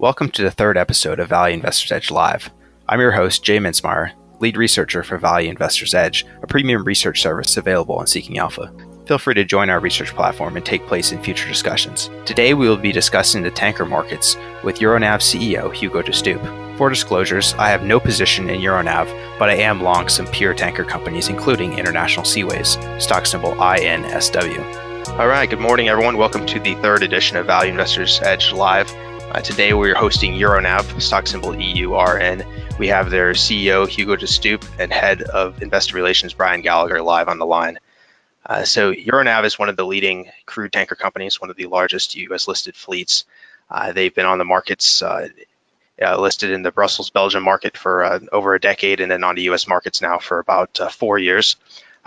Welcome to the third episode of Value Investors Edge Live. I'm your host, Jay Mintzmeyer, lead researcher for Value Investors Edge, a premium research service available on Seeking Alpha. Feel free to join our research platform and take place in future discussions. Today, we will be discussing the tanker markets with Euronav CEO Hugo de. For disclosures, I have no position in Euronav, but I am long some pure tanker companies, including International Seaways, stock symbol INSW. All right, good morning, everyone. Welcome to the third edition of Value Investors Edge Live. Uh, today we're hosting Euronav, stock symbol EURN. We have their CEO Hugo De Stoop and head of investor relations Brian Gallagher live on the line. Uh, so Euronav is one of the leading crude tanker companies, one of the largest U.S. listed fleets. Uh, they've been on the markets uh, uh, listed in the Brussels, Belgium market for uh, over a decade, and then on the U.S. markets now for about four years.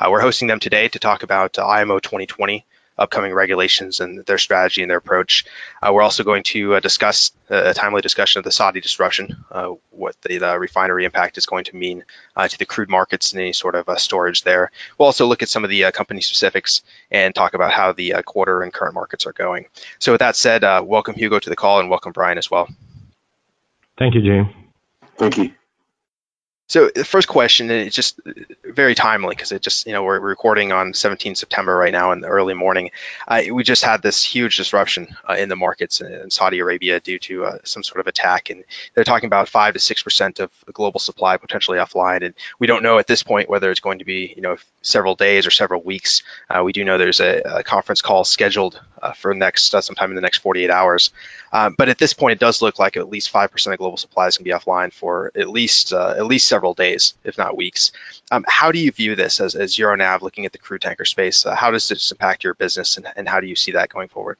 we're hosting them today to talk about IMO 2020 upcoming regulations and their strategy and their approach. Uh, we're also going to uh, discuss uh, a timely discussion of the Saudi disruption, uh, what the, the, refinery impact is going to mean uh, to the crude markets and any sort of uh, storage there. We'll also look at some of the company specifics and talk about how the quarter and current markets are going. So with that said, welcome Hugo to the call and welcome Brian as well. Thank you, Jay. Thank you. So the first question is just very timely because it just you know we're recording on 17 September right now in the early morning. Uh, we just had this huge disruption uh, in the markets in Saudi Arabia due to uh, some sort of attack, and they're talking about five to six percent of global supply potentially offline. And we don't know at this point whether it's going to be you know several days or several weeks. Uh, we do know there's a, a conference call scheduled uh, for next uh, sometime in the next 48 hours. but at this point, it does look like at least five percent of global supply is going to be offline for at least at least several days, if not weeks. Um, how do you view this as, as Euronav looking at the crude tanker space? Uh, how does this impact your business and, and how do you see that going forward?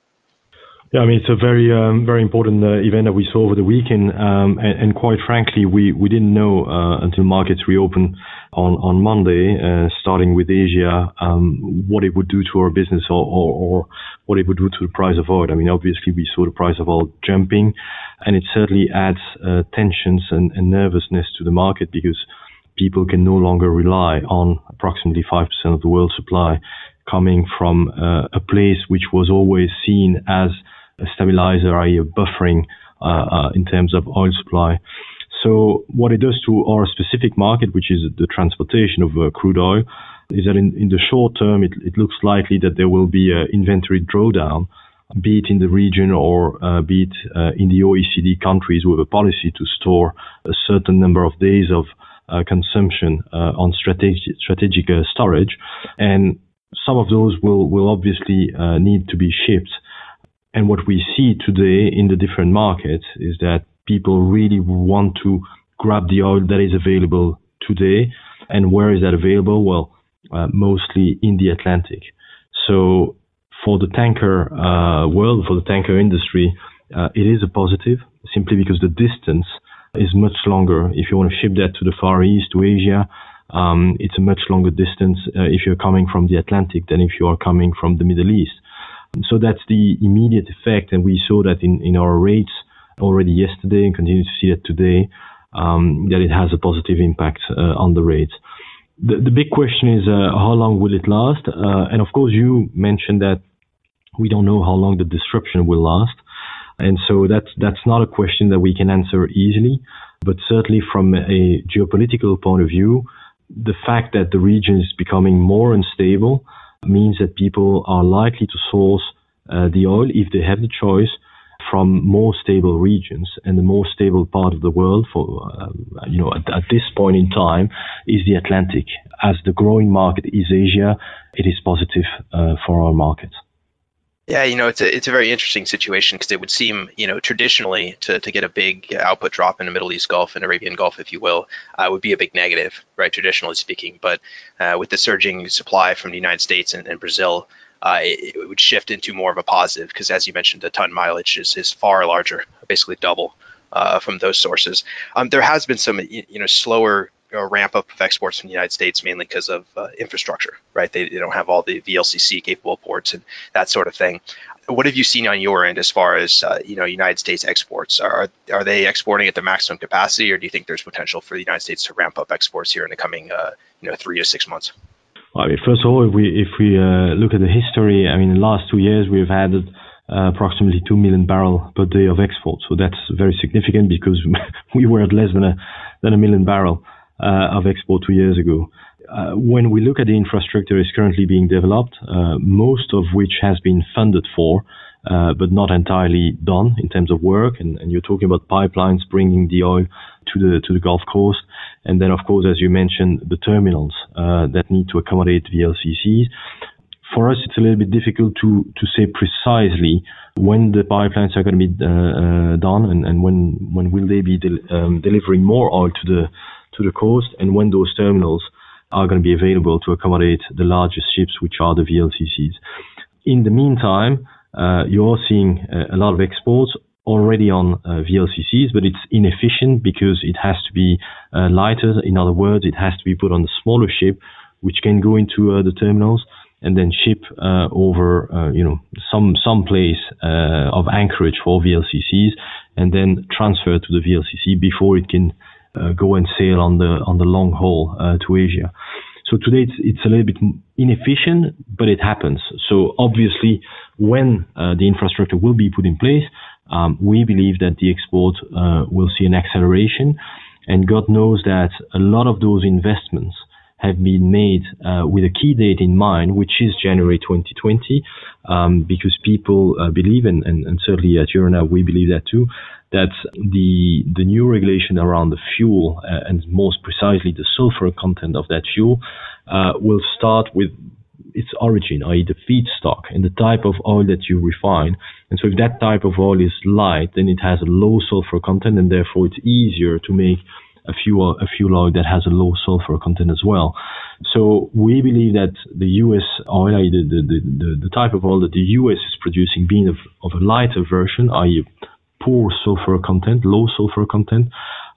Yeah, I mean, it's a very, um, very important uh, event that we saw over the weekend. Um, and, and, quite frankly, we, we didn't know uh, until markets reopened on, on Monday, uh, starting with Asia, um, what it would do to our business or, or, or, what it would do to the price of oil. I mean, obviously, we saw the price of oil jumping, and it certainly adds uh, tensions and, and nervousness to the market because people can no longer rely on approximately 5% of the world supply coming from uh, a place which was always seen as a stabilizer, i.e. a buffering uh, uh, in terms of oil supply. So what it does to our specific market, which is the transportation of uh, crude oil, is that in, in the short term, it, it, looks likely that there will be an inventory drawdown, be it in the region or uh, be it uh, in the OECD countries with a policy to store a certain number of days of consumption uh, on strategic, strategic uh, storage. And some of those will, will obviously need to be shipped and what we see today in the different markets is that people really want to grab the oil that is available today. And where is that available? Well, uh, mostly in the Atlantic. So for the tanker uh, world, for the tanker industry, uh, it is a positive simply because the distance is much longer. If you want to ship that to the Far East, to Asia, um, it's a much longer distance uh, if you're coming from the Atlantic than if you are coming from the Middle East. So that's the immediate effect, and we saw that in, in our rates already yesterday and continue to see it today, um, that it has a positive impact uh, on the rates. The, the big question is uh, how long will it last? Uh, and of course, you mentioned that we don't know how long the disruption will last. And so that's, that's not a question that we can answer easily. But certainly from a geopolitical point of view, the fact that the region is becoming more unstable means that people are likely to source uh, the oil if they have the choice from more stable regions and the more stable part of the world for uh, you know at, at, this point in time is the Atlantic as the growing market is Asia it is positive uh, for our markets yeah, you know, it's a it's a very interesting situation because it would seem, you know, traditionally to, to get a big output drop in the Middle East Gulf and Arabian Gulf, if you will, uh, would be a big negative, right? Traditionally speaking, but uh, with the surging supply from the United States and, and Brazil, uh, it, it, would shift into more of a positive because, as you mentioned, the ton mileage is is far larger, basically double uh, from those sources. Um, there has been some, you know, slower a ramp up of exports from the United States mainly because of uh, infrastructure, right? They, they, don't have all the VLCC capable ports and that sort of thing. What have you seen on your end as far as uh, you know United States exports? Are are they exporting at the maximum capacity, or do you think there's potential for the United States to ramp up exports here in the coming uh, you know three to six months? Well, I mean, first of all, if we if we uh, look at the history, I mean, in the last two years we've had uh, approximately 2 million barrel per day of export. So that's very significant because we were at less than a, than a million barrel of export two years ago. Uh, when we look at the infrastructure is currently being developed, uh, most of which has been funded for, uh, but not entirely done in terms of work. And, and, you're talking about pipelines bringing the oil to the to the Gulf Coast, and then of course, as you mentioned, the terminals uh, that need to accommodate VLCCs for us, it's a little bit difficult to, to say precisely when the pipelines are going to be uh, uh, done and, and when, when will they be um, delivering more oil to the, to the coast and when those terminals are going to be available to accommodate the largest ships, which are the VLCCs. In the meantime, uh, you're seeing a lot of exports already on uh, VLCCs, but it's inefficient because it has to be uh, lighter. In other words, it has to be put on the smaller ship, which can go into uh, the terminals and then ship uh, over uh, you know some some place uh, of anchorage for VLCCs, and then transfer to the VLCC before it can uh, go and sail on the on the long haul uh, to Asia. So today it's, it's a little bit inefficient, but it happens. So obviously, when uh, the infrastructure will be put in place, um, we believe that the export will see an acceleration, and God knows that a lot of those investments have been made uh, with a key date in mind, which is January 2020, um, because people uh, believe, and, and, and, certainly at Euronav we believe that too, that the the new regulation around the fuel, uh, and most precisely the sulfur content of that fuel, uh, will start with its origin, i.e. the feedstock and the type of oil that you refine. And so if that type of oil is light, then it has a low sulfur content and therefore it's easier to make a fuel a fuel oil that has a low sulfur content as well. So we believe that the U.S. oil, the, the, the, the type of oil that the U.S. is producing, being of, of a lighter version, i.e. poor sulfur content, low sulfur content,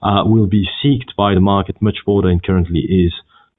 uh, will be sought by the market much more than currently is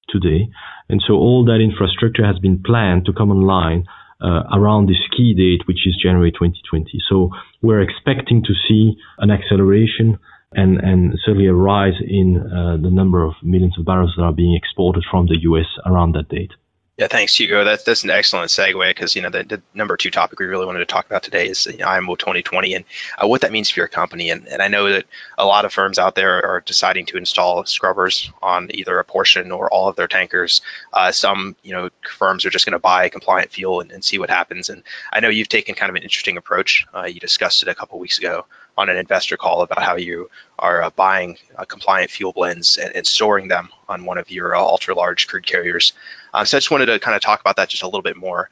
today. And so all that infrastructure has been planned to come online uh, around this key date, which is January 2020. So we're expecting to see an acceleration and, and certainly a rise in uh, the number of millions of barrels that are being exported from the U.S. around that date. Yeah, thanks, Hugo. That's that's an excellent segue because you know the, the, number two topic we really wanted to talk about today is you know, IMO 2020 and uh, what that means for your company. And, and I know that a lot of firms out there are deciding to install scrubbers on either a portion or all of their tankers. Uh, some you know firms are just going to buy compliant fuel and, and, see what happens. And I know you've taken kind of an interesting approach. Uh, you discussed it a couple weeks ago on an investor call about how you are uh, buying uh, compliant fuel blends and, and, storing them on one of your uh, ultra large crude carriers. Um, so I just wanted to kind of talk about that just a little bit more.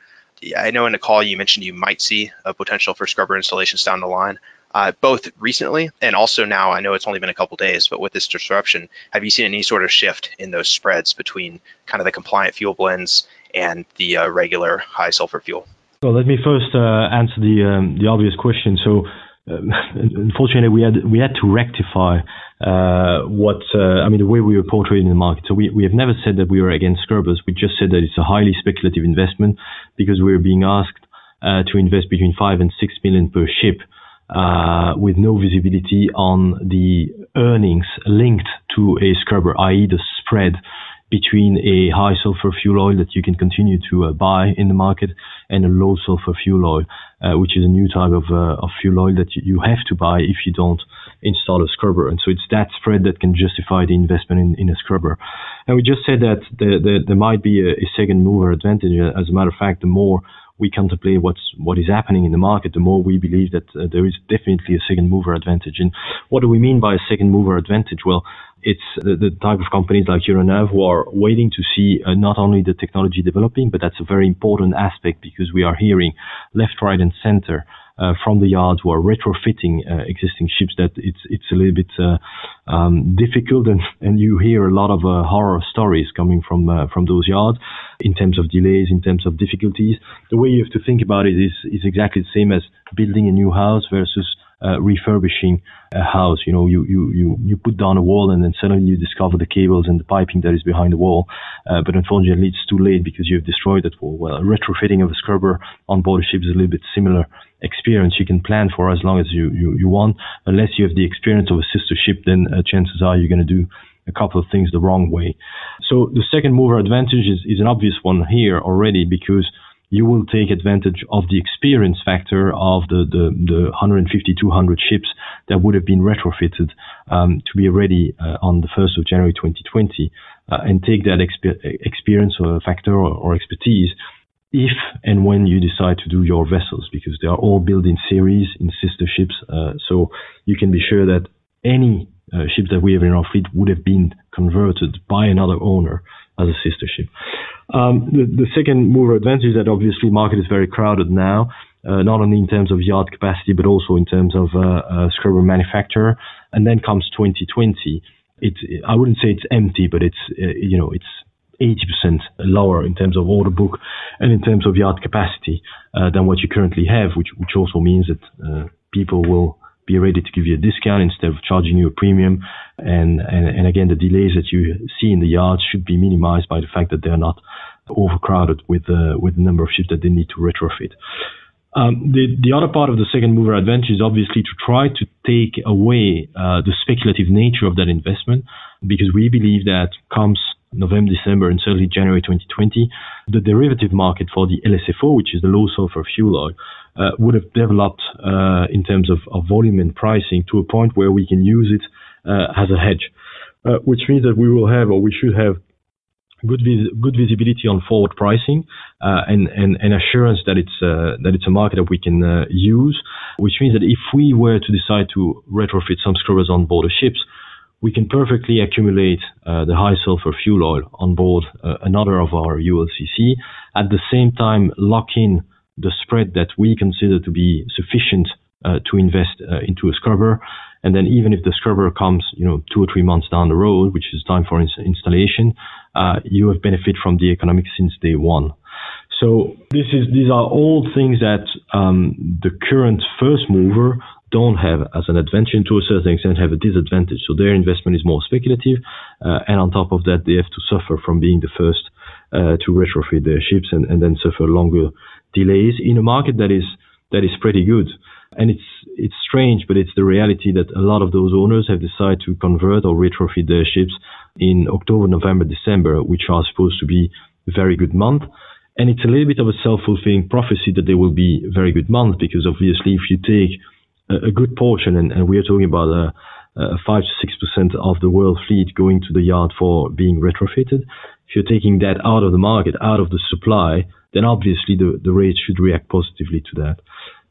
I know in the call you mentioned you might see a potential for scrubber installations down the line. Uh, both recently and also now, I know it's only been a couple days, but with this disruption, have you seen any sort of shift in those spreads between kind of the compliant fuel blends and the uh, regular high sulfur fuel? Well, let me first uh, answer the um, the obvious question. So unfortunately, we had we had to rectify uh, what uh, I mean the way we were portrayed in the market. So we we have never said that we were against scrubbers. We just said that it's a highly speculative investment because we are being asked uh, to invest between five and six million per ship. Uh, with no visibility on the earnings linked to a scrubber, i.e., the spread between a high sulfur fuel oil that you can continue to uh, buy in the market and a low sulfur fuel oil, uh, which is a new type of, uh, of fuel oil that you have to buy if you don't install a scrubber. And so it's that spread that can justify the investment in, in a scrubber. And we just said that the, the, there might be a, a second mover advantage. As a matter of fact, the more we contemplate what's what is happening in the market, the more we believe that uh, there is definitely a second mover advantage. And what do we mean by a second mover advantage? Well, it's the, the, type of companies like Euronav who are waiting to see uh, not only the technology developing, but that's a very important aspect because we are hearing left, right, and center uh, from the yards who are retrofitting uh, existing ships that it's it's a little bit uh, um, difficult and, and you hear a lot of uh, horror stories coming from from those yards in terms of delays, in terms of difficulties. The way you have to think about it is is exactly the same as building a new house versus uh, refurbishing a house. You know, you, you, you, you put down a wall and then suddenly you discover the cables and the piping that is behind the wall. Uh, but unfortunately, it's too late because you've destroyed that wall. Well, retrofitting of a scrubber on board a ship is a little bit similar experience you can plan for as long as you, you, you want. Unless you have the experience of a sister ship, then uh, chances are you're going to do a couple of things the wrong way. So the second mover advantage is, is an obvious one here already because you will take advantage of the experience factor of the, the, the 150, 200 ships that would have been retrofitted um, to be ready uh, on the 1st of January 2020 uh, and take that exper- experience or factor or, or expertise if and when you decide to do your vessels because they are all built in series in sister ships. Uh, so you can be sure that any uh, ships that we have in our fleet would have been converted by another owner as a sister ship. Um, the, the, second mover advantage is that obviously market is very crowded now, uh, not only in terms of yard capacity, but also in terms of uh, uh, scrubber manufacturer. And then comes 2020. It's, I wouldn't say it's empty, but it's, uh, you know, it's 80% lower in terms of order book and in terms of yard capacity than what you currently have, which, which also means that people will be ready to give you a discount instead of charging you a premium. And, and, and again, the delays that you see in the yards should be minimized by the fact that they're not overcrowded with, uh, with the number of ships that they need to retrofit. Um, the, the other part of the second mover advantage is obviously to try to take away uh, the speculative nature of that investment because we believe that comes November, December, and certainly January 2020, the derivative market for the LSFO, which is the low sulfur fuel oil, would have developed uh, in terms of, of, volume and pricing to a point where we can use it uh, as a hedge, uh, which means that we will have or we should have good vis- good visibility on forward pricing uh, and, and, and assurance that it's uh, that it's a market that we can use, which means that if we were to decide to retrofit some scrubbers on board the ships, we can perfectly accumulate uh, the high sulfur fuel oil on board uh, another of our ULCC, at the same time lock in the spread that we consider to be sufficient uh, to invest uh, into a scrubber. And then even if the scrubber comes, you know, two or three months down the road, which is time for ins- installation, uh, you have benefit from the economics since day one. So this is these are all things that um, the current first mover don't have as an advantage and to a certain extent have a disadvantage. So their investment is more speculative, uh, and on top of that, they have to suffer from being the first uh, to retrofit their ships and, and then suffer longer delays in a market that is that is pretty good. And it's it's strange, but it's the reality that a lot of those owners have decided to convert or retrofit their ships in October, November, December, which are supposed to be very good months. And it's a little bit of a self-fulfilling prophecy that they will be very good months because obviously if you take a, good portion, and, and we are talking about a, a five to six percent of the world fleet going to the yard for being retrofitted. If you're taking that out of the market, out of the supply, then obviously the, the rates should react positively to that.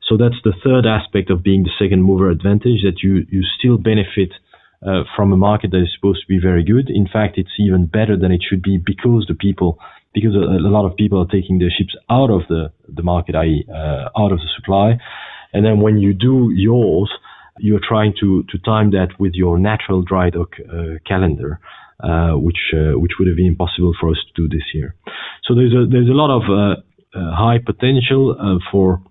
So that's the third aspect of being the second mover advantage that you, you still benefit uh, from a market that is supposed to be very good. In fact, it's even better than it should be because the people, because a, a lot of people are taking their ships out of the, the market, i.e., uh, out of the supply. And then when you do yours, you're trying to, to time that with your natural dry dock uh, calendar, uh, which uh, which would have been impossible for us to do this year. So there's a there's a lot of uh, uh, high potential uh, for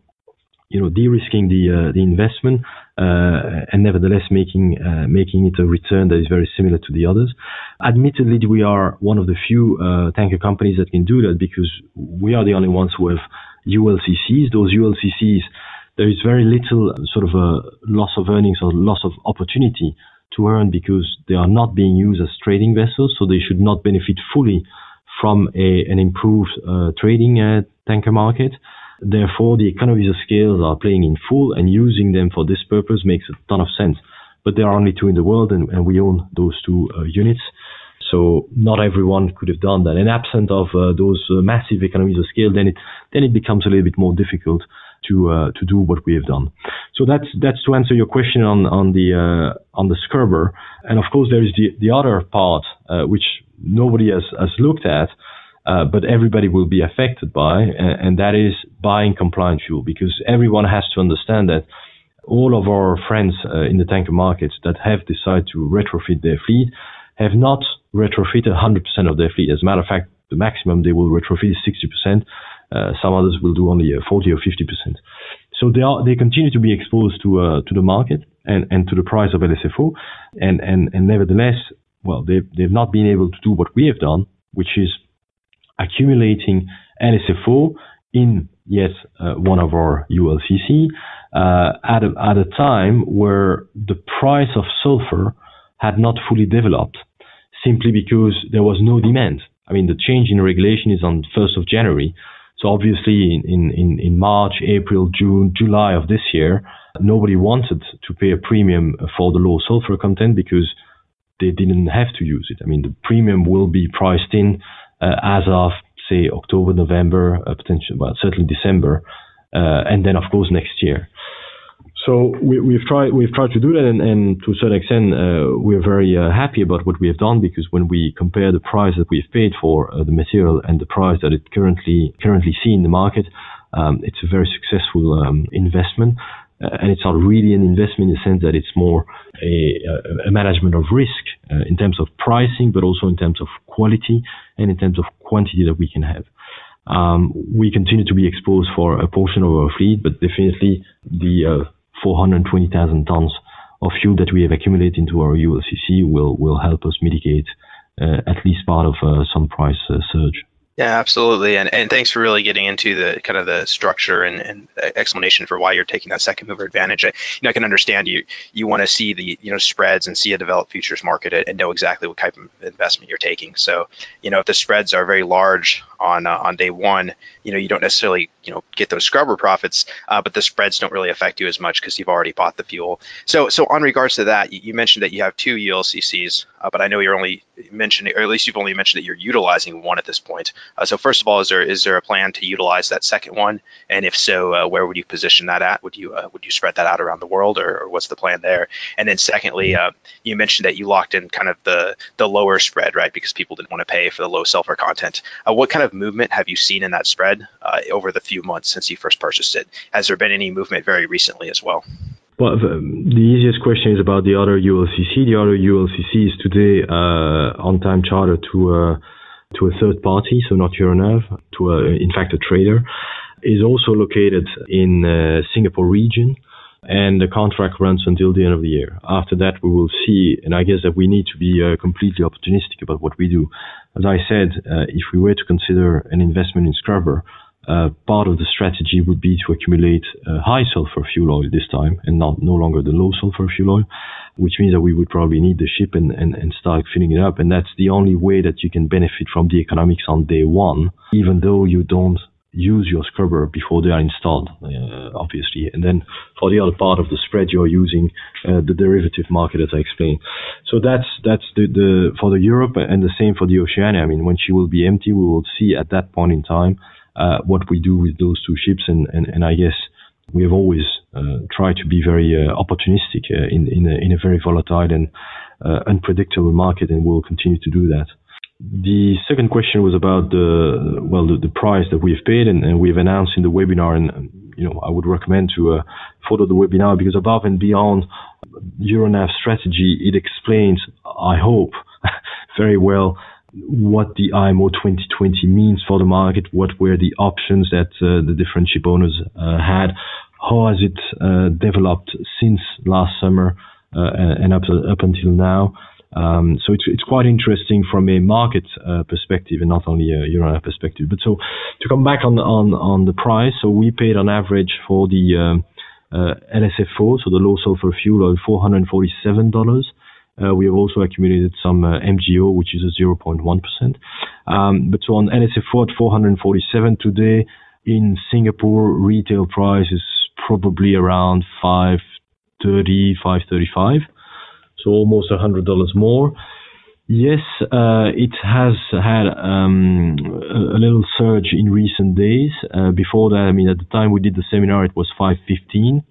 you know de-risking the the investment and nevertheless making making it a return that is very similar to the others. Admittedly, we are one of the few tanker companies that can do that because we are the only ones who have ULCCs. Those ULCCs there is very little sort of a loss of earnings or loss of opportunity to earn because they are not being used as trading vessels, so they should not benefit fully from a, an improved uh, trading uh, tanker market. Therefore, the economies of scale are playing in full, and using them for this purpose makes a ton of sense. But there are only two in the world, and, and we own those two uh, units. So not everyone could have done that. And absent of uh, those uh, massive economies of scale, then it then it becomes a little bit more difficult to uh, to do what we have done. So that's that's to answer your question on on the uh, on the scrubber. And of course, there is the the other part uh, which nobody has has looked at. Uh, but everybody will be affected by, and, and that is buying compliant fuel, because everyone has to understand that all of our friends uh, in the tanker markets that have decided to retrofit their fleet have not retrofitted 100% of their fleet. As a matter of fact, the maximum they will retrofit is 60%. Uh, some others will do only uh, 40 or 50 percent. So they are they continue to be exposed to uh, to the market and, and to the price of LSFO, and and and nevertheless, well, they they've not been able to do what we have done, which is accumulating LSFO in yet uh, one of our ULCC uh, at, a, at a time where the price of sulfur had not fully developed simply because there was no demand. I mean, the change in regulation is on 1st of January. So obviously in, in, in March, April, June, July of this year, nobody wanted to pay a premium for the low sulfur content because they didn't have to use it. I mean, the premium will be priced in uh, as of say October, November, uh, potentially, well, certainly December, uh, and then of course next year. So we, have tried we've tried to do that, and, and to a certain extent, uh, we're very uh, happy about what we have done because when we compare the price that we've paid for uh, the material and the price that it currently currently see in the market, um, it's a very successful um, investment. Uh, and it's not really an investment in the sense that it's more a, a management of risk uh, in terms of pricing, but also in terms of quality and in terms of quantity that we can have. Um, we continue to be exposed for a portion of our fleet, but definitely the uh, 420,000 tons of fuel that we have accumulated into our ULCC will help us mitigate uh, at least part of uh, some price uh, surge. Yeah, absolutely. Thanks for really getting into the kind of the structure and, explanation for why you're taking that second mover advantage. I, you know, I can understand you to see the you know spreads and see a developed futures market and know exactly what type of investment you're taking. So, you know, if the spreads are very large on day one, you know, you don't necessarily you know get those scrubber profits, uh, but the spreads don't really affect you as much because you've already bought the fuel. So so on regards to that, you, mentioned that you have two ULCCs, uh, but I know you're only mentioning, or at least you've only mentioned that you're utilizing one at this point. Uh, so first of all, is there is there a plan to utilize that second one? And if so, uh, where would you position that at? Would you uh, would you spread that out around the world, or, or what's the plan there? And then secondly, uh, you mentioned that you locked in kind of the the lower spread, right? Because people didn't want to pay for the low sulfur content. What kind of movement have you seen in that spread uh, over the few months since you first purchased it? Has there been any movement very recently as well? Well, the, the, easiest question is about the other ULCC. The other ULCC is today uh, on time charter to uh, to a third party, so not Euronav, to a, in fact a trader, is also located in uh, Singapore region, and the contract runs until the end of the year. After that, we will see, and I guess that we need to be uh, completely opportunistic about what we do. As I said, uh, if we were to consider an investment in scrubber, uh, part of the strategy would be to accumulate high sulfur fuel oil this time and not no longer the low sulfur fuel oil which means that we would probably need the ship and, and, and start filling it up. And that's the only way that you can benefit from the economics on day one, even though you don't use your scrubber before they are installed, uh, obviously. And then for the other part of the spread, you're using uh, the derivative market, as I explained. So that's that's the, the for the Europe and the same for the Oceania. I mean, when she will be empty, we will see at that point in time uh, what we do with those two ships. And, and, and I guess we have always uh, tried to be very uh, opportunistic uh, in in a, in a very volatile and unpredictable market, and we'll continue to do that. The second question was about the well the, the price that we've paid, and, and, we've announced in the webinar. And you know, I would recommend to uh, follow the webinar because above and beyond Euronav strategy, it explains, I hope, very well what the IMO 2020 means for the market, what were the options that uh, the different ship owners uh, had, how has it uh, developed since last summer uh, and up up until now. Um, so it's it's quite interesting from a market uh, perspective and not only a Euronav perspective. But so to come back on on on the price, so we paid on average for the um, uh, LSFO, so the low sulfur fuel oil, four hundred forty seven dollars. Uh, we have also accumulated some uh, MGO, which is a 0.1%. Um, but so on LSFO at 447 today, in Singapore, retail price is probably around 530, 535. So almost $100 more. Yes, uh, it has had um, a, little surge in recent days. Uh, before that, I mean, at the time we did the seminar, it was 515.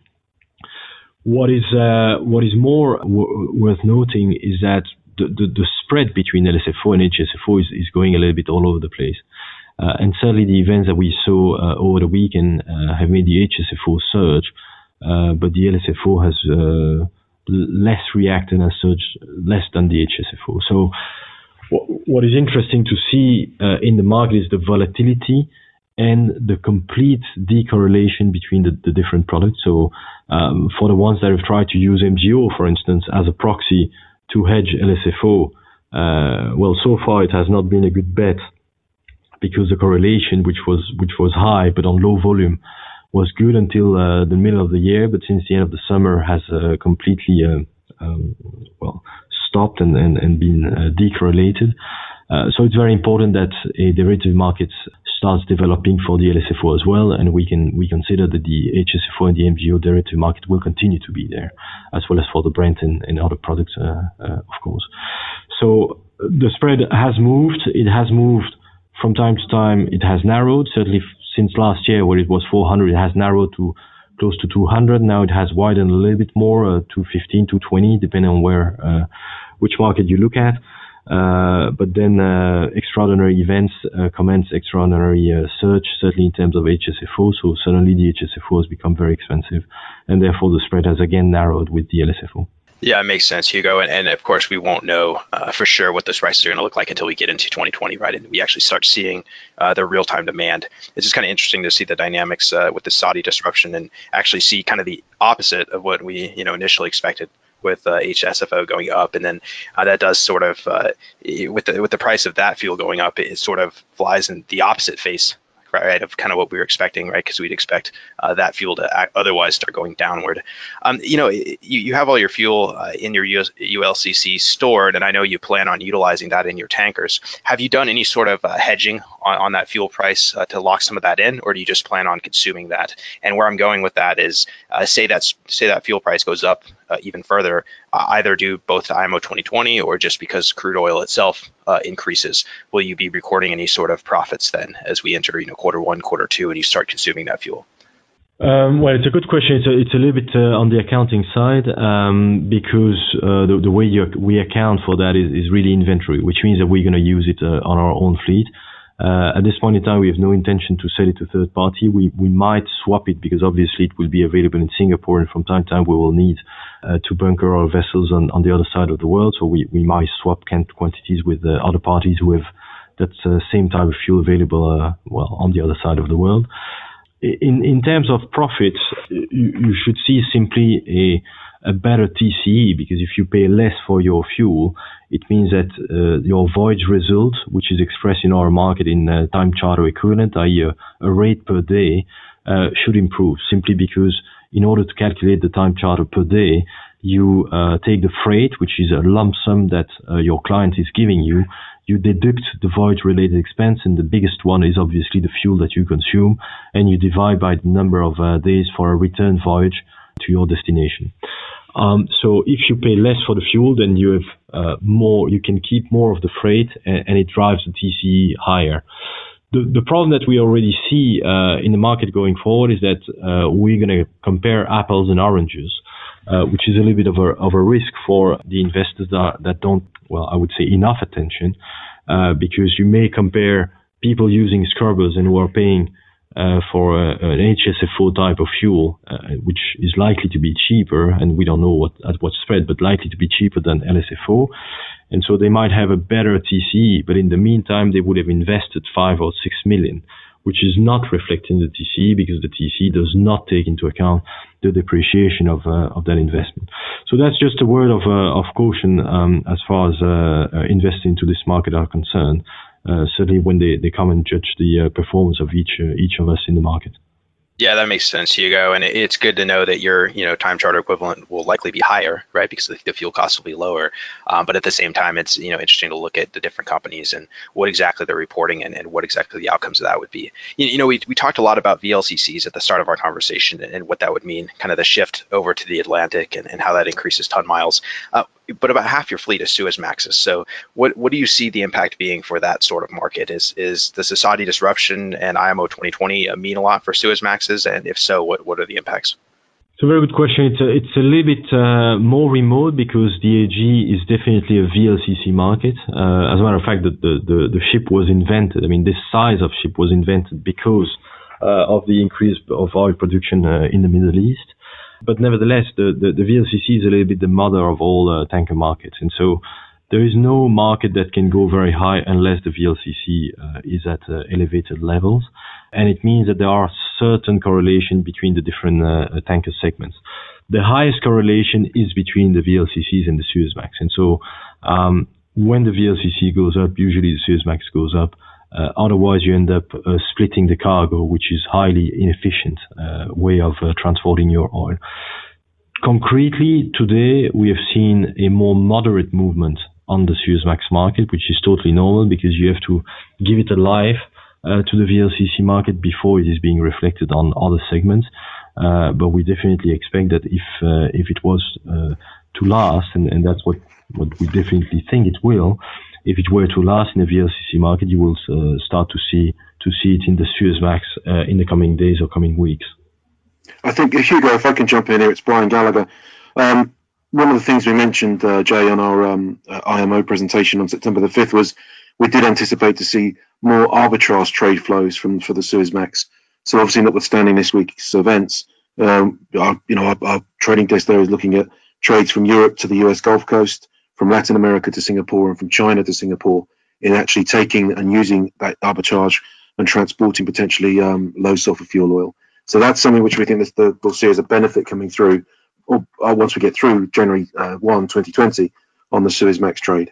What is uh, what is more w- worth noting is that the, the, the, spread between LSFO and HSFO is, is going a little bit all over the place. Uh, and certainly the events that we saw uh, over the weekend uh, have made the HSFO surge, but the LSFO has uh, less reacted as such, less than the HSFO. So what is interesting to see in the market is the volatility and the complete decorrelation between the, the different products. So um, for the ones that have tried to use MGO, for instance, as a proxy to hedge LSFO, uh, well, so far it has not been a good bet because the correlation, which was which was high but on low volume, was good until uh, the middle of the year. But since the end of the summer, has uh, completely uh, um, well stopped and and, and been uh, decorrelated. Uh, so it's very important that a derivative market starts developing for the LSFO as well, and we can we consider that the HSFO and the MGO derivative market will continue to be there, as well as for the Brent and, and other products, of course. So the spread has moved. It has moved from time to time. It has narrowed. Certainly since last year, where it was 400, it has narrowed to close to 200. Now it has widened a little bit more, uh, to 15 to 20, depending on where uh, which market you look at. Uh, but then uh, extraordinary events uh, commence extraordinary uh, surge, certainly in terms of HSFO. So suddenly the HSFO has become very expensive, and therefore the spread has again narrowed with the LSFO. Yeah, it makes sense, Hugo. And, and of course, we won't know uh, for sure what those prices are going to look like until we get into 2020, right? And we actually start seeing uh, the real time demand. It's just kind of interesting to see the dynamics uh, with the Saudi disruption and actually see kind of the opposite of what we you know initially expected with uh, HSFO going up, and then uh, that does sort of uh, with the with the price of that fuel going up, it sort of flies in the opposite face right, of kind of what we were expecting, right? Because we'd expect uh, that fuel to otherwise start going downward. Um, you know, you, you have all your fuel uh, in your US, ULCC stored, and I know you plan on utilizing that in your tankers. Have you done any sort of uh, hedging on, on, that fuel price uh, to lock some of that in, or do you just plan on consuming that? And where I'm going with that is, uh, say that's say that fuel price goes up uh, even further, either due both to IMO 2020 or just because crude oil itself increases. Will you be recording any sort of profits then as we enter, you know? quarter one, quarter two, and you start consuming that fuel? Um, well, it's a good question. It's a, it's a little bit uh, on the accounting side um, because uh, the, the, way you, we account for that is, is, really inventory, which means that we're going to use it uh, on our own fleet. Uh, at this point in time, we have no intention to sell it to third party. We might swap it because obviously it will be available in Singapore, and from time to time we will need uh, to bunker our vessels on, the other side of the world. So we, might swap quantities with uh, other parties who have that same type of fuel available, well, on the other side of the world. In in terms of profits, you, should see simply a a better TCE because if you pay less for your fuel, it means that uh, your voyage result, which is expressed in our market in uh, time charter equivalent, i.e., a, a rate per day, uh, should improve simply because in order to calculate the time charter per day, you uh, take the freight, which is a lump sum that uh, your client is giving you, you deduct the voyage related expense, and the biggest one is obviously the fuel that you consume, and you divide by the number of uh, days for a return voyage to your destination. Um, so if you pay less for the fuel, then you have uh, more, you can keep more of the freight, and, and it drives the TCE higher. The, the problem that we already see uh, in the market going forward is that uh, we're going to compare apples and oranges. Uh, which is a little bit of a, of a risk for the investors that, that don't, well, I would say enough attention, uh, because you may compare people using scrubbers and who are paying uh, for a, an HSFO type of fuel, uh, which is likely to be cheaper, and we don't know what at what spread, but likely to be cheaper than LSFO. And so they might have a better TCE, but in the meantime, they would have invested five or six million which is not reflected in the TCE because the TCE does not take into account the depreciation of uh, of that investment. So that's just a word of uh, of caution um, as far as uh, uh investing into this market are concerned. Uh, certainly, when they, they come and judge the uh, performance of each each of us in the market. Yeah, that makes sense, Hugo. And it's good to know that your, you know, time charter equivalent will likely be higher, right? Because the, fuel costs will be lower. Um, but at the same time, it's, you know, interesting to look at the different companies and what exactly they're reporting and, and what exactly the outcomes of that would be. You, you know, we, we talked a lot about VLCCs at the start of our conversation and, and what that would mean, kind of the shift over to the Atlantic and, and how that increases ton miles. Uh, but about half your fleet is Suezmaxes. So what what do you see the impact being for that sort of market? Is is the Saudi disruption and IMO 2020 uh, mean a lot for Suezmaxes? And if so, what what are the impacts? It's a very good question. It's a, it's a little bit uh, more remote because the AG is definitely a VLCC market. Uh, as a matter of fact, the, the, the, ship was invented. I mean, this size of ship was invented because uh, of the increase of oil production uh, in the Middle East. But nevertheless, the, the, the VLCC is a little bit the mother of all uh, tanker markets. And so there is no market that can go very high unless the VLCC uh, is at elevated levels. And it means that there are certain correlation between the different uh, tanker segments. The highest correlation is between the VLCCs and the Suezmax. And so um, when the VLCC goes up, usually the Suezmax goes up. Uh, otherwise, you end up uh, splitting the cargo, which is highly inefficient uh, way of uh, transporting your oil. Concretely, today we have seen a more moderate movement on the Suezmax market, which is totally normal because you have to give it a life uh, to the VLCC market before it is being reflected on other segments. Uh, but we definitely expect that if uh, if it was uh, to last, and, that's what we definitely think it will, if it were to last in the VLCC market, you will uh, start to see to see it in the Suezmax uh, in the coming days or coming weeks. I think Hugo, if I can jump in here, it's Brian Gallagher. Um, one of the things we mentioned, uh, Jay, on our um, uh, IMO presentation on September the 5th was we did anticipate to see more arbitrage trade flows from for the Suezmax. So obviously, notwithstanding this week's events, um, our, you know, our, our, trading desk there is looking at trades from Europe to the US Gulf Coast, from Latin America to Singapore, and from China to Singapore in actually taking and using that arbitrage and transporting potentially um, low sulfur fuel oil. So that's something which we think that the, we'll see as a benefit coming through or, or once we get through January uh, 1, 2020 on the Suezmax trade.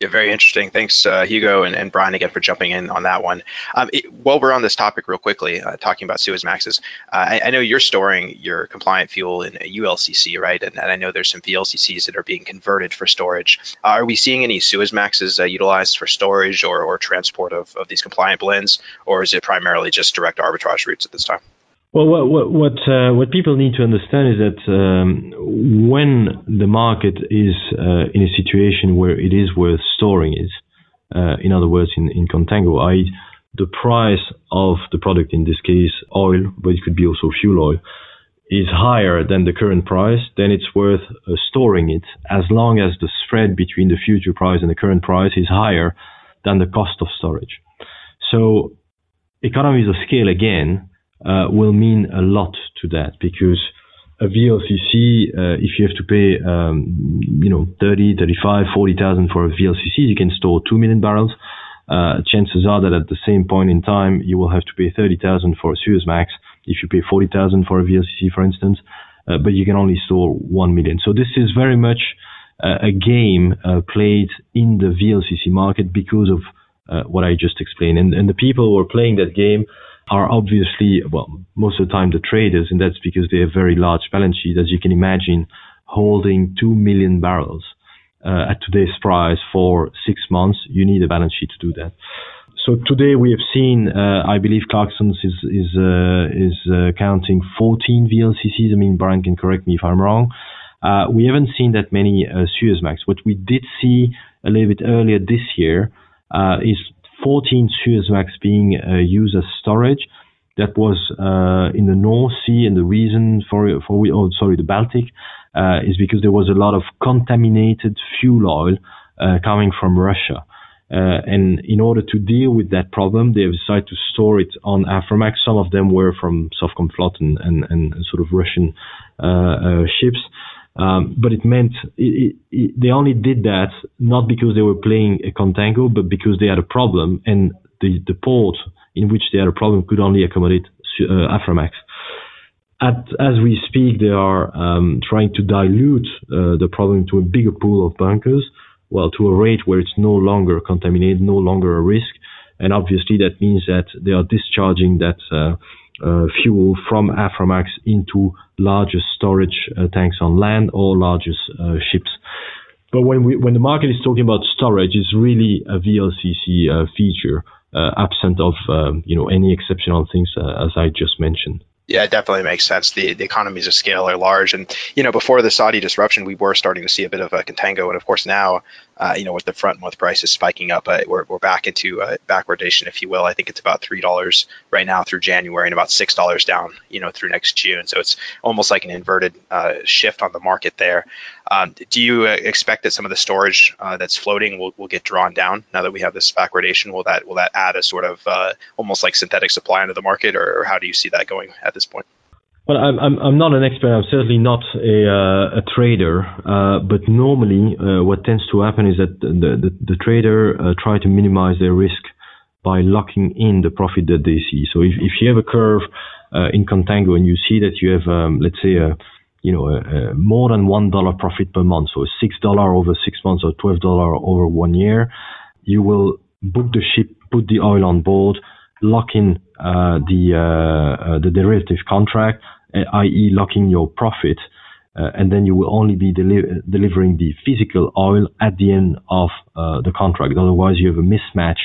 Yeah, very interesting. Thanks, uh, Hugo and, and Brian, again for jumping in on that one. Um, it, while we're on this topic, real quickly, uh, talking about Suezmaxes, uh, I, I, know you're storing your compliant fuel in a ULCC, right? And, and, I know there's some VLCCs that are being converted for storage. Uh, are we seeing any Suezmaxes uh, utilized for storage or, or transport of, of these compliant blends, or is it primarily just direct arbitrage routes at this time? Well, what what uh, what, people need to understand is that um, when the market is uh, in a situation where it is worth storing it, uh, in other words, in in contango, i.e., the price of the product, in this case oil, but it could be also fuel oil, is higher than the current price, then it's worth uh, storing it as long as the spread between the future price and the current price is higher than the cost of storage. So, economies of scale again uh, will mean a lot to that because a VLCC, uh, if you have to pay, um, you know, 30, 35, 40,000 for a VLCC, you can store 2 million barrels. Uh, chances are that at the same point in time, you will have to pay 30,000 for a Suezmax if you pay 40,000 for a VLCC, for instance, uh, but you can only store 1 million. So this is very much uh, a game uh, played in the VLCC market because of what I just explained. And, and the people who are playing that game are obviously, well, most of the time the traders, and that's because they have very large balance sheets, as you can imagine, holding 2 million barrels uh, at today's price for six months. You need a balance sheet to do that. So today we have seen, uh, I believe Clarksons is is uh, is uh, counting 14 VLCCs. I mean, Brian can correct me if I'm wrong. Uh, we haven't seen that many uh, Suezmax. What we did see a little bit earlier this year is 14 Suezmax being uh, used as storage. That was uh, in the North Sea, and the reason for for we oh sorry the Baltic uh, is because there was a lot of contaminated fuel oil coming from Russia. Uh, and in order to deal with that problem, they have decided to store it on Aframax. Some of them were from Sovcomflot and, and, and sort of Russian uh, uh, ships. Um, but it meant it, it, they only did that not because they were playing a contango, but because they had a problem, and the, the port in which they had a problem could only accommodate uh, Aframax. At, as we speak, they are um, trying to dilute uh, the problem to a bigger pool of bunkers, well, to a rate where it's no longer contaminated, no longer a risk, and obviously that means that they are discharging that uh, fuel from Aframax into larger storage uh, tanks on land or larger uh, ships. But when we when the market is talking about storage, it's really a VLCC uh, feature, uh, absent of you know any exceptional things uh, as I just mentioned. Yeah, it definitely makes sense. The, the economies of scale are large. And, you know, before the Saudi disruption, we were starting to see a bit of a contango. And of course, now, uh, you know, with the front month prices spiking up, uh, we're, we're back into uh, backwardation, if you will. I think it's about $3 right now through January and about $6 down, you know, through next June. So it's almost like an inverted uh, shift on the market there. Um, do you uh, expect that some of the storage uh, that's floating will, will get drawn down now that we have this backwardation? Will that will that add a sort of almost like synthetic supply into the market, or how do you see that going at this point? Well, I'm, I'm, I'm not an expert. I'm certainly not a, uh, a trader. Uh, but normally, uh, what tends to happen is that the, the, the trader uh, try to minimize their risk by locking in the profit that they see. So if, if you have a curve uh, in contango and you see that you have, um, let's say, a, you know, a, a more than one dollar profit per month, so six dollar over six months or twelve dollar over one year, you will book the ship, put the oil on board, lock in uh, the uh, uh, the derivative contract, i.e., locking your profit, and then you will only be deli- delivering the physical oil at the end of the contract. Otherwise, you have a mismatch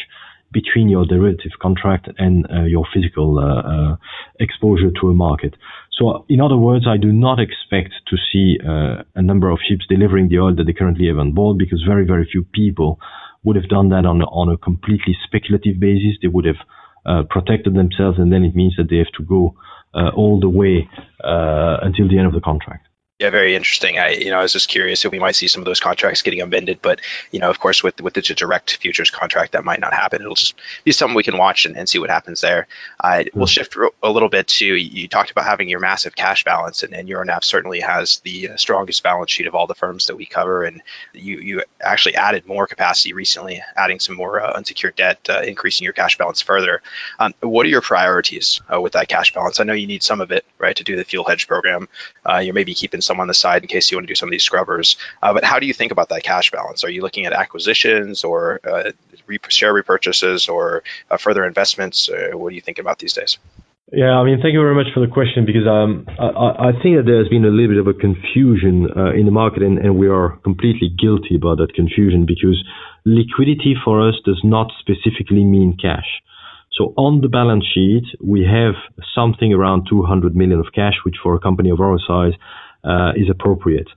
between your derivative contract and uh, your physical uh, uh, exposure to a market. So, in other words, I do not expect to see uh, a number of ships delivering the oil that they currently have on board because very, very few people would have done that on, on a completely speculative basis. They would have uh, protected themselves, and then it means that they have to go uh, all the way until the end of the contract. Yeah, very interesting. I, you know, I was just curious if we might see some of those contracts getting amended, but you know, of course, with with the direct futures contract, that might not happen. It'll just be something we can watch and, and see what happens there. Uh, We'll hmm. shift a little bit to you talked about having your massive cash balance, and, and Euronav certainly has the uh, strongest balance sheet of all the firms that we cover, and you you actually added more capacity recently, adding some more uh, unsecured debt, uh, increasing your cash balance further. Um, what are your priorities uh, with that cash balance? I know you need some of it, right, to do the fuel hedge program. Uh, you're maybe keeping some on the side in case you want to do some of these scrubbers. Uh, but how do you think about that cash balance? Are you looking at acquisitions or uh, share repurchases or uh, further investments? Uh, what are you thinking about these days? Yeah, I mean, thank you very much for the question because um, I, I, think that there's been a little bit of a confusion uh, in the market, and, and, we are completely guilty about that confusion because liquidity for us does not specifically mean cash. So on the balance sheet, we have something around 200 million of cash, which for a company of our size is appropriate.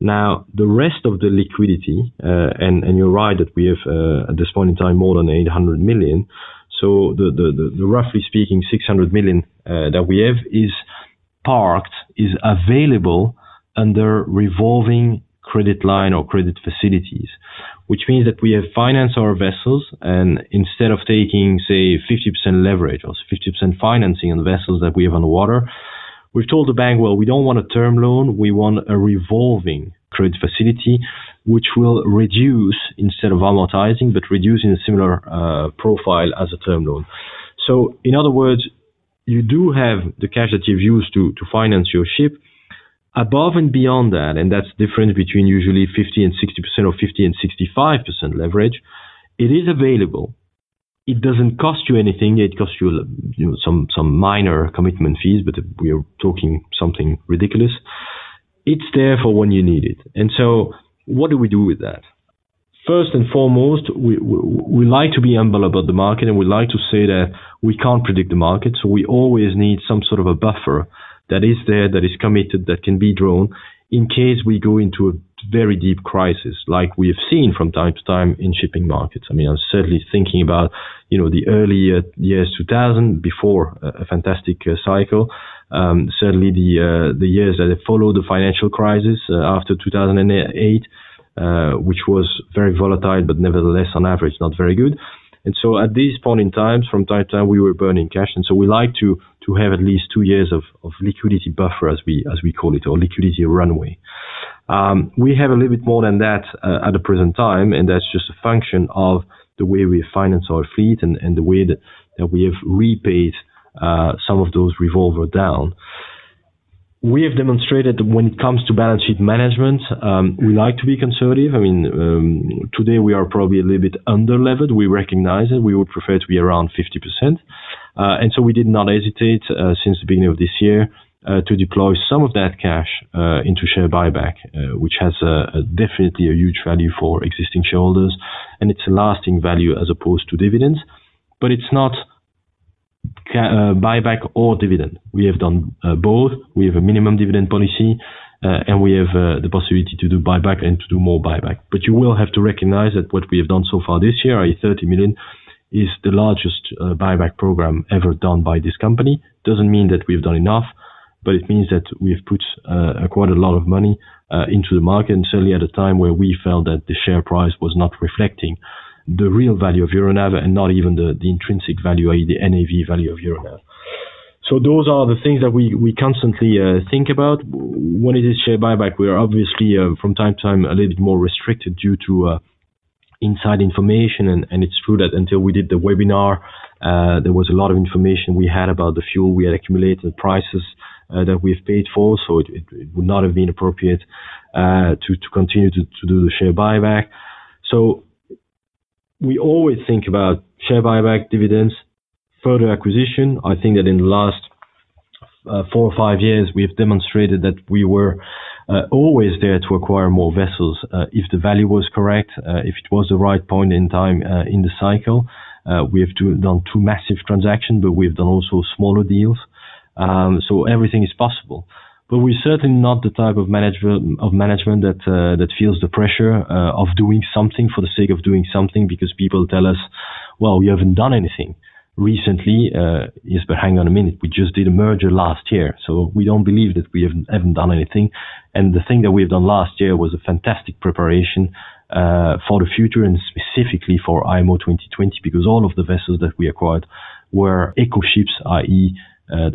Now, the rest of the liquidity, uh, and, you're right that we have uh, at this point in time more than 800 million. So the roughly speaking 600 million that we have is parked, is available under revolving credit line or credit facilities, which means that we have financed our vessels and instead of taking, say, 50% leverage or 50% financing on the vessels that we have on the water, we've told the bank, well, we don't want a term loan, we want a revolving credit facility, which will reduce instead of amortizing, but reduce in a similar uh, profile as a term loan. So, in other words, you do have the cash that you've used to, to finance your ship. Above and beyond that, and that's different between usually 50 and 60% or 50 and 65% leverage, it is available it doesn't cost you anything. It costs you, you know, some some minor commitment fees, but we are talking something ridiculous. It's there for when you need it. And so, what do we do with that? First and foremost, we, we, we like to be humble about the market, and we like to say that we can't predict the market. So we always need some sort of a buffer that is there, that is committed, that can be drawn in case we go into a very deep crisis, like we have seen from time to time in shipping markets. I mean, I'm certainly thinking about, you know, the early uh, years 2000 before a fantastic uh, cycle. Um, certainly the uh, the years that followed the financial crisis uh, after 2008, uh, which was very volatile, but nevertheless on average not very good. And so at these point in times, from time to time, we were burning cash, and so we like to to have at least two years of, of liquidity buffer, as we as we call it, or liquidity runway. Um, we have a little bit more than that uh, at the present time, and that's just a function of the way we finance our fleet and, and the way that, that we have repaid uh, some of those revolver down. We have demonstrated when it comes to balance sheet management, um, we like to be conservative. I mean, um, today we are probably a little bit under levered. We recognize it. We would prefer to be around 50%. Uh, and so we did not hesitate uh, since the beginning of this year uh, to deploy some of that cash uh, into share buyback, uh, which has a, a definitely a huge value for existing shareholders, and it's a lasting value as opposed to dividends. But it's not buyback or dividend. We have done uh, both. We have a minimum dividend policy, uh, and we have the possibility to do buyback and to do more buyback. But you will have to recognize that what we have done so far this year, i.e., 30 million, is the largest buyback program ever done by this company. Doesn't mean that we've done enough but it means that we've put uh, quite a lot of money uh, into the market, and certainly at a time where we felt that the share price was not reflecting the real value of Euronav and not even the, the intrinsic value, i.e., the NAV value of Euronav. So those are the things that we, we constantly uh, think about. When it is share buyback, we are obviously uh, from time to time a little bit more restricted due to uh, inside information, and, and it's true that until we did the webinar, uh, there was a lot of information we had about the fuel we had accumulated, prices, uh, that we've paid for, so it, it, it, would not have been appropriate uh, to, to continue to, to do the share buyback. So we always think about share buyback, dividends, further acquisition. I think that in the last uh, four or five years, we've demonstrated that we were uh, always there to acquire more vessels uh, if the value was correct, uh, if it was the right point in time in the cycle. Uh, we have done two massive transactions, but we've done also smaller deals. Um, so everything is possible. But we're certainly not the type of management of management that uh, that feels the pressure uh, of doing something for the sake of doing something because people tell us, "Well, you haven't done anything." recently, uh, yes, but hang on a minute, we just did a merger last year, so we don't believe that we haven't, haven't done anything. And the thing that we've done last year was a fantastic preparation uh, for the future and specifically for IMO 2020 because all of the vessels that we acquired were eco ships, i.e.,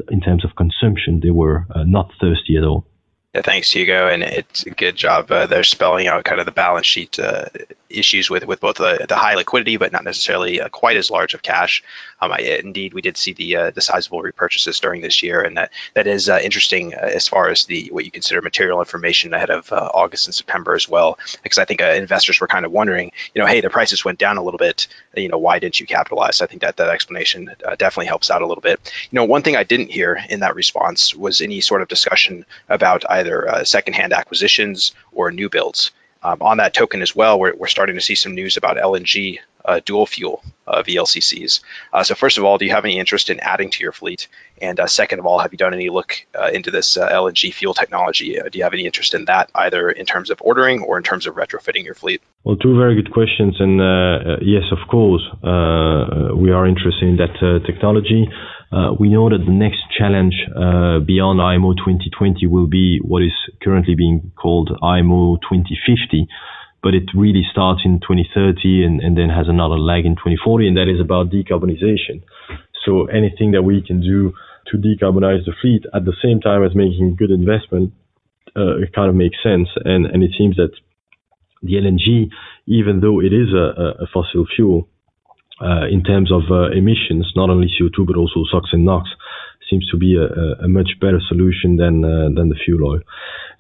in terms of consumption, they were uh, not thirsty at all. Yeah, thanks, Hugo, and it's a good job uh, there spelling out kind of the balance sheet uh, issues with with both the, the high liquidity, but not necessarily uh, quite as large of cash. Um, I, indeed, we did see the uh, the sizable repurchases during this year, and that that is uh, interesting uh, as far as the what you consider material information ahead of August and September as well, because I think investors were kind of wondering, you know, hey, the prices went down a little bit, you know, why didn't you capitalize? I think that that explanation definitely helps out a little bit. You know, one thing I didn't hear in that response was any sort of discussion about either uh, secondhand acquisitions or new builds. Um, on that token as well, we're, we're starting to see some news about LNG uh, dual fuel uh, VLCCs. Uh, so first of all, do you have any interest in adding to your fleet? And uh, second of all, have you done any look uh, into this uh, LNG fuel technology? do you have any interest in that, either in terms of ordering or in terms of retrofitting your fleet? Well, two very good questions, and yes, of course, we are interested in that technology. Uh, we know that the next challenge uh, beyond IMO 2020 will be what is currently being called IMO 2050, but it really starts in 2030 and, and then has another lag in 2040, and that is about decarbonization. So anything that we can do to decarbonize the fleet at the same time as making good investment, uh, it kind of makes sense. And, and it seems that the LNG, even though it is a, a fossil fuel, uh, in terms of uh, emissions, not only CO2 but also SOx and NOx, seems to be a, a much better solution than uh, than the fuel oil.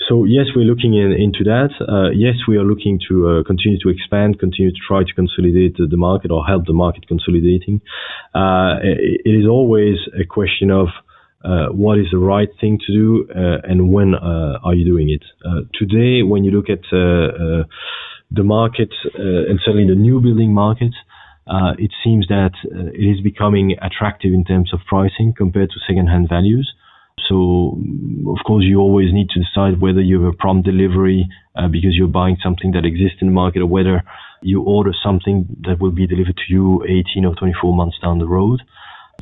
So yes, we're looking in, into that. Uh, yes, we are looking to uh, continue to expand, continue to try to consolidate the market or help the market consolidating. Uh, it, it is always a question of what is the right thing to do and when are you doing it. today, when you look at the market and certainly the new building market, it seems that uh, it is becoming attractive in terms of pricing compared to second-hand values. So, of course, you always need to decide whether you have a prompt delivery uh, because you're buying something that exists in the market or whether you order something that will be delivered to you 18 or 24 months down the road.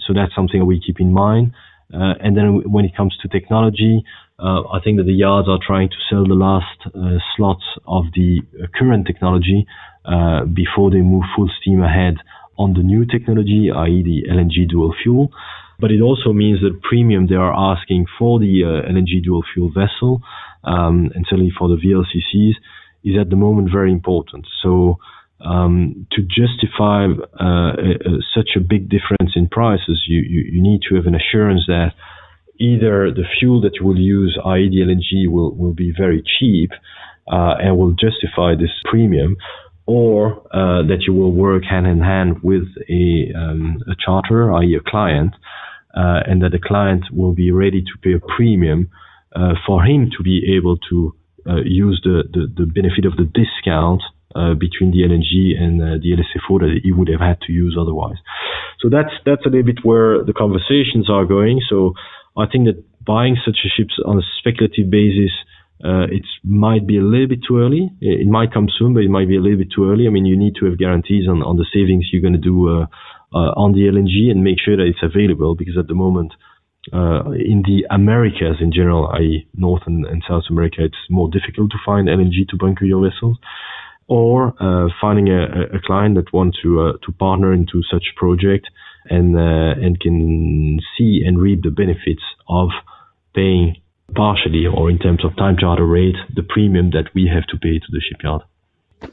So that's something we keep in mind. Uh, and then when it comes to technology, uh, I think that the yards are trying to sell the last uh, slots of the current technology uh, before they move full steam ahead on the new technology, i.e. the LNG dual fuel. But it also means that premium they are asking for the uh, LNG dual fuel vessel, um, and certainly for the VLCCs, is at the moment very important. So um, to justify uh, a, such a big difference in prices, you, you, you, need to have an assurance that either the fuel that you will use, i.e. the LNG, will, will be very cheap uh, and will justify this premium, or uh, that you will work hand in hand with a, um, a charter, i.e. a client, uh, and that the client will be ready to pay a premium uh, for him to be able to uh, use the, the, the, benefit of the discount between the LNG and uh, the LSFO that he would have had to use otherwise. So that's that's a little bit where the conversations are going. So I think that buying such a ships on a speculative basis uh, it might be a little bit too early. It might come soon, but it might be a little bit too early. I mean, you need to have guarantees on, on the savings you're going to do uh, uh, on the LNG and make sure that it's available because at the moment, uh, in the Americas in general, i.e. North and, and, South America, it's more difficult to find LNG to bunker your vessels. Or uh, finding a, a, client that wants to uh, to partner into such project and and can see and reap the benefits of paying partially or in terms of time charter rate, the premium that we have to pay to the shipyard.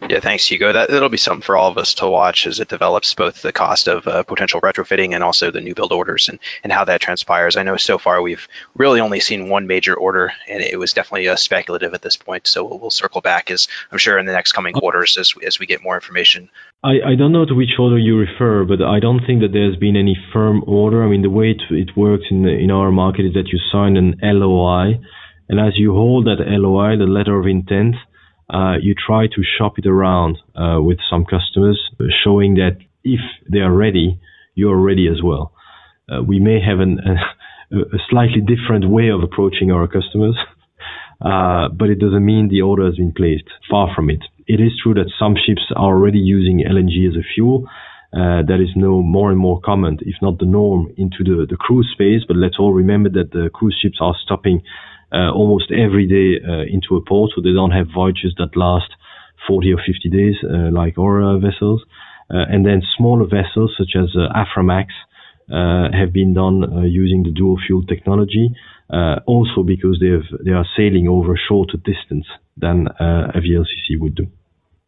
Yeah, thanks, Hugo. That that'll be something for all of us to watch as it develops, both the cost of uh, potential retrofitting and also the new build orders and, and how that transpires. I know so far we've really only seen one major order, and it was definitely uh, speculative at this point. So we'll, we'll, circle back as I'm sure in the next coming quarters as as we get more information. I, I don't know to which order you refer, but I don't think that there's been any firm order. I mean, the way it, it works in the, in our market is that you sign an LOI, and as you hold that LOI, the letter of intent uh, you try to shop it around uh, with some customers, showing that if they are ready, you're ready as well. Uh, we may have an, a, a, slightly different way of approaching our customers, uh, but it doesn't mean the order has been placed. Far from it. It is true that some ships are already using LNG as a fuel. Uh, that is now more and more common, if not the norm, into the, the cruise space. But let's all remember that the cruise ships are stopping uh, almost every day uh, into a port, so they don't have voyages that last 40 or 50 days uh, like our uh, vessels. Uh, and then smaller vessels such as Aframax have been done using the dual fuel technology, also because they have, they are sailing over a shorter distance than a VLCC would do.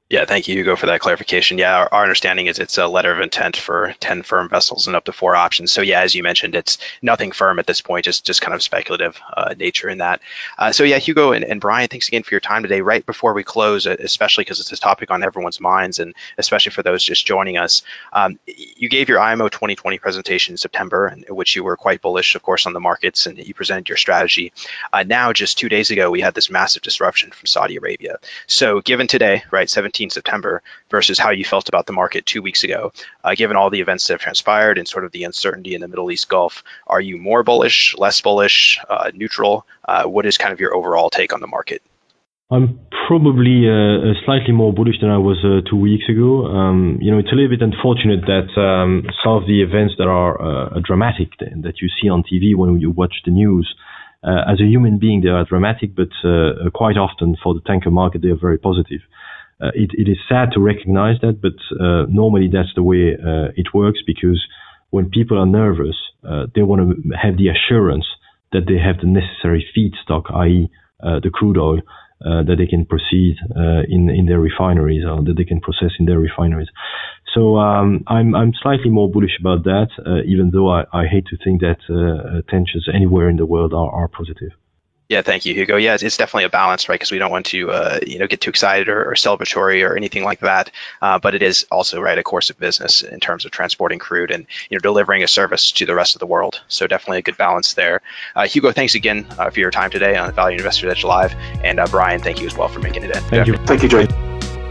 Yeah, thank you, Hugo, for that clarification. Yeah, our, our, understanding is it's a letter of intent for 10 firm vessels and up to four options. So yeah, as you mentioned, it's nothing firm at this point, just just kind of speculative uh, nature in that. Uh, so yeah, Hugo and, and Brian, thanks again for your time today. Right before we close, especially because it's a topic on everyone's minds, and especially for those just joining us, um, you gave your IMO 2020 presentation in September, in which you were quite bullish, of course, on the markets, and you presented your strategy. Uh, now, just two days ago, we had this massive disruption from Saudi Arabia. So given today, right, 17 17 September versus how you felt about the market two weeks ago. Uh, given all the events that have transpired and sort of the uncertainty in the Middle East Gulf, are you more bullish, less bullish, uh, neutral? Uh, what is kind of your overall take on the market? I'm probably uh, slightly more bullish than I was uh, two weeks ago. Um, you know, it's a little bit unfortunate that um, some of the events that are uh, dramatic that you see on TV when you watch the news, uh, as a human being, they are dramatic, but uh, quite often for the tanker market, they are very positive. Uh, it, it is sad to recognize that, but uh, normally that's the way uh, it works because when people are nervous, they want to have the assurance that they have the necessary feedstock, i.e., the crude oil, uh, that they can proceed uh, in in their refineries or that they can process in their refineries. So um, I'm I'm slightly more bullish about that, uh, even though I, I hate to think that tensions anywhere in the world are, are positive. Yeah, thank you, Hugo. Yeah, it's, definitely a balance, right? Because we don't want to, uh, you know, get too excited or, or celebratory or anything like that. Uh, but it is also, right, a course of business in terms of transporting crude and you know delivering a service to the rest of the world. So definitely a good balance there. Uh, Hugo, thanks again uh, for your time today on Value Investor Edge Live, and uh, Brian, thank you as well for making it in. Thank you. Thank you, Jay.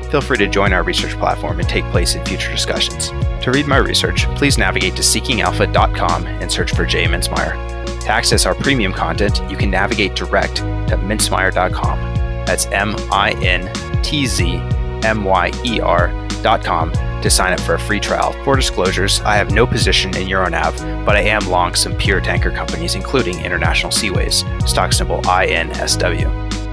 Feel free to join our research platform and take place in future discussions. To read my research, please navigate to seekingalpha.com and search for Jay Mintzmyer. To access our premium content, you can navigate direct to mintzmyer.com. That's M I N T Z M Y E R.com to sign up for a free trial. For disclosures, I have no position in Euronav, but I am long some pure tanker companies, including International Seaways, stock symbol INSW.